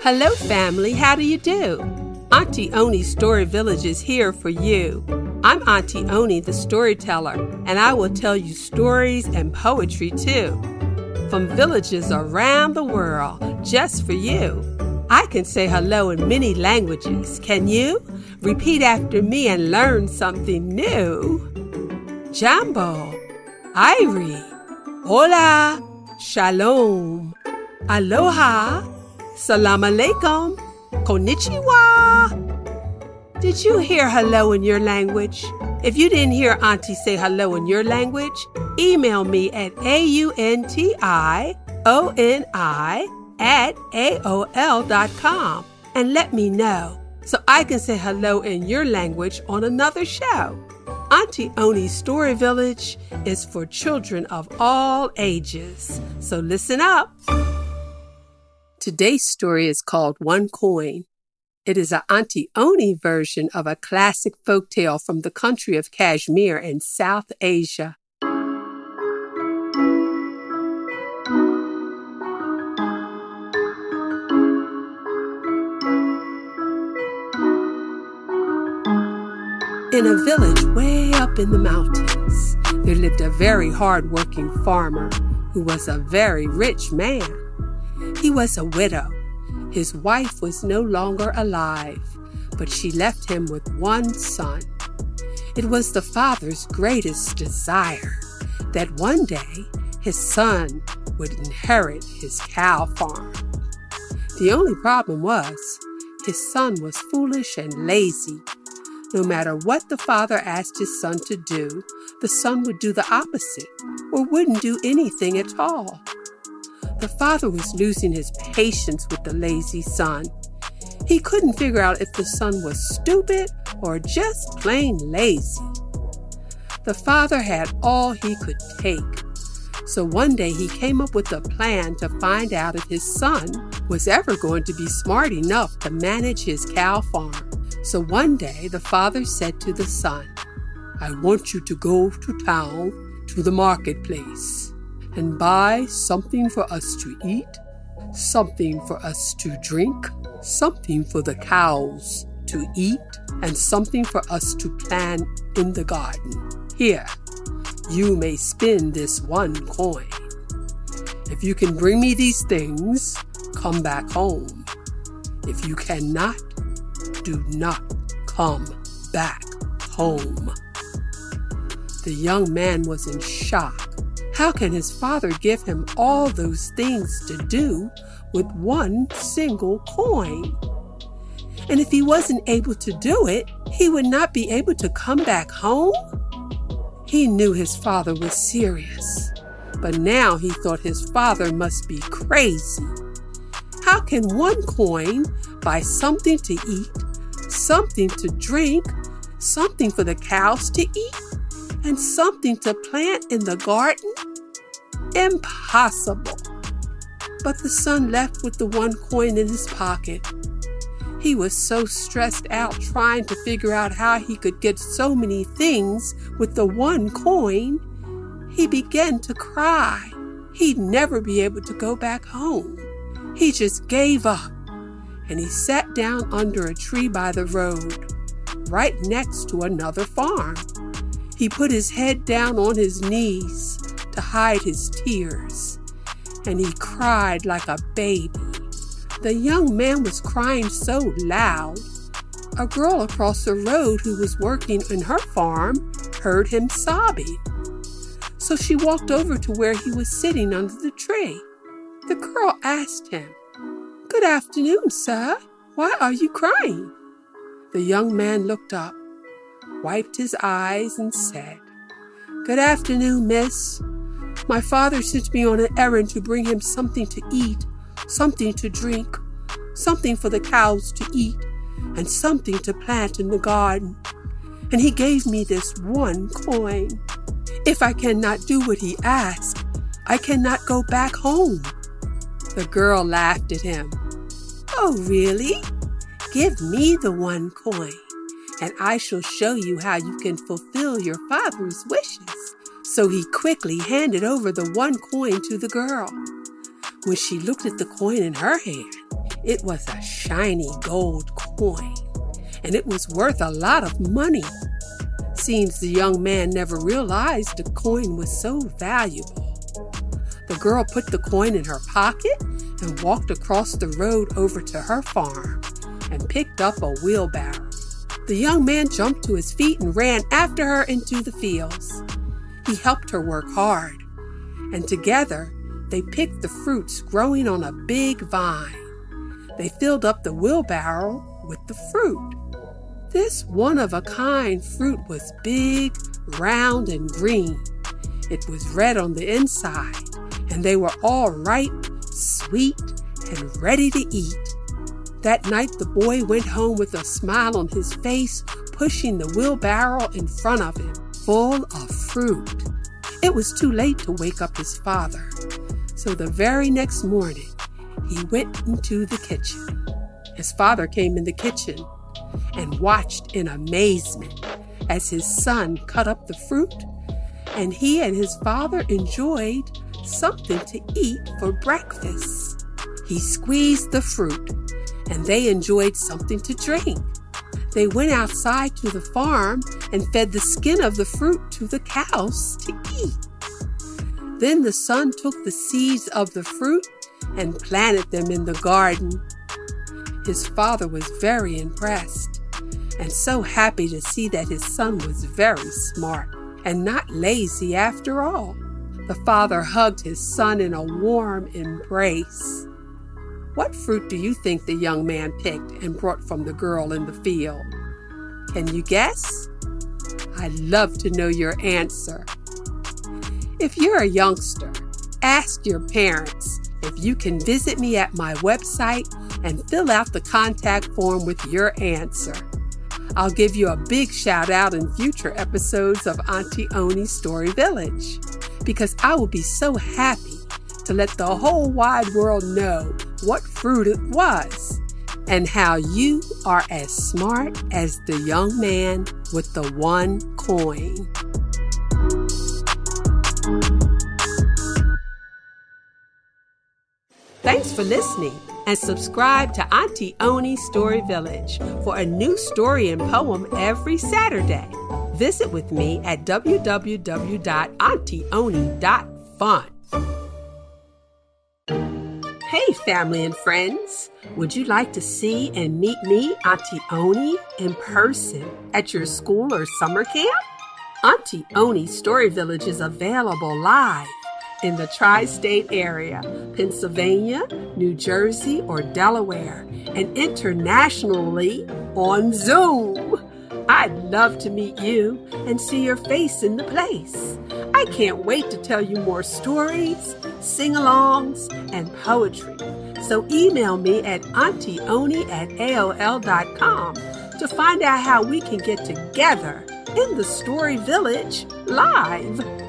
Hello, family. How do you do? Auntie Oni Story Village is here for you. I'm Auntie Oni, the storyteller, and I will tell you stories and poetry too. From villages around the world, just for you. I can say hello in many languages. Can you? Repeat after me and learn something new. Jambo, Irie, Hola, Shalom, Aloha, Salam Alaikum, Konnichiwa. Did you hear hello in your language? If you didn't hear Auntie say hello in your language, email me at A-U-N-T-I-O-N-I at AOL.com and let me know so I can say hello in your language on another show. Auntie Oni's Story Village is for children of all ages. So listen up. Today's story is called One Coin. It is a Auntie Oni version of a classic folk tale from the country of Kashmir in South Asia. In a village way up in the mountains, there lived a very hard working farmer who was a very rich man. He was a widow. His wife was no longer alive, but she left him with one son. It was the father's greatest desire that one day his son would inherit his cow farm. The only problem was his son was foolish and lazy no matter what the father asked his son to do, the son would do the opposite or wouldn't do anything at all. The father was losing his patience with the lazy son. He couldn't figure out if the son was stupid or just plain lazy. The father had all he could take. So one day he came up with a plan to find out if his son was ever going to be smart enough to manage his cow farm. So one day the father said to the son, I want you to go to town to the marketplace and buy something for us to eat, something for us to drink, something for the cows to eat, and something for us to plant in the garden. Here, you may spend this one coin. If you can bring me these things, come back home. If you cannot, do not come back home. The young man was in shock. How can his father give him all those things to do with one single coin? And if he wasn't able to do it, he would not be able to come back home? He knew his father was serious, but now he thought his father must be crazy. How can one coin buy something to eat something to drink, something for the cows to eat, and something to plant in the garden? Impossible. But the son left with the one coin in his pocket. He was so stressed out trying to figure out how he could get so many things with the one coin, he began to cry. He'd never be able to go back home. He just gave up and he sat down under a tree by the road, right next to another farm. He put his head down on his knees to hide his tears, and he cried like a baby. The young man was crying so loud. A girl across the road who was working in her farm heard him sobbing. So she walked over to where he was sitting under the tree. The girl asked him, Good afternoon, sir. Why are you crying? The young man looked up, wiped his eyes, and said, Good afternoon, miss. My father sent me on an errand to bring him something to eat, something to drink, something for the cows to eat, and something to plant in the garden. And he gave me this one coin. If I cannot do what he asked, I cannot go back home. The girl laughed at him. Oh, really? Give me the one coin, and I shall show you how you can fulfill your father's wishes. So he quickly handed over the one coin to the girl. When she looked at the coin in her hand, it was a shiny gold coin, and it was worth a lot of money. Seems the young man never realized the coin was so valuable. The girl put the coin in her pocket and walked across the road over to her farm and picked up a wheelbarrow. The young man jumped to his feet and ran after her into the fields. He helped her work hard, and together they picked the fruits growing on a big vine. They filled up the wheelbarrow with the fruit. This one of a kind fruit was big, round, and green. It was red on the inside, and they were all ripe, sweet, and ready to eat. That night, the boy went home with a smile on his face, pushing the wheelbarrow in front of him, full of fruit. It was too late to wake up his father, so the very next morning, he went into the kitchen. His father came in the kitchen and watched in amazement as his son cut up the fruit, and he and his father enjoyed something to eat for breakfast. He squeezed the fruit and they enjoyed something to drink. They went outside to the farm and fed the skin of the fruit to the cows to eat. Then the son took the seeds of the fruit and planted them in the garden. His father was very impressed and so happy to see that his son was very smart and not lazy after all. The father hugged his son in a warm embrace. What fruit do you think the young man picked and brought from the girl in the field? Can you guess? I'd love to know your answer. If you're a youngster, ask your parents if you can visit me at my website and fill out the contact form with your answer. I'll give you a big shout out in future episodes of Auntie Oni's Story Village because I will be so happy to let the whole wide world know what fruit it was and how you are as smart as the young man with the one coin. Thanks for listening and subscribe to Auntie Oni's Story Village for a new story and poem every Saturday. Visit with me at www.auntie.oni.fun. Hey, family and friends. Would you like to see and meet me, Auntie Oni, in person at your school or summer camp? Auntie Oni Story Village is available live in the tri state area, Pennsylvania, New Jersey, or Delaware, and internationally on Zoom. I'd love to meet you and see your face in the place. I can't wait to tell you more stories, sing alongs, and poetry. So email me at auntie.oni at AOL.com to find out how we can get together in the Story Village live.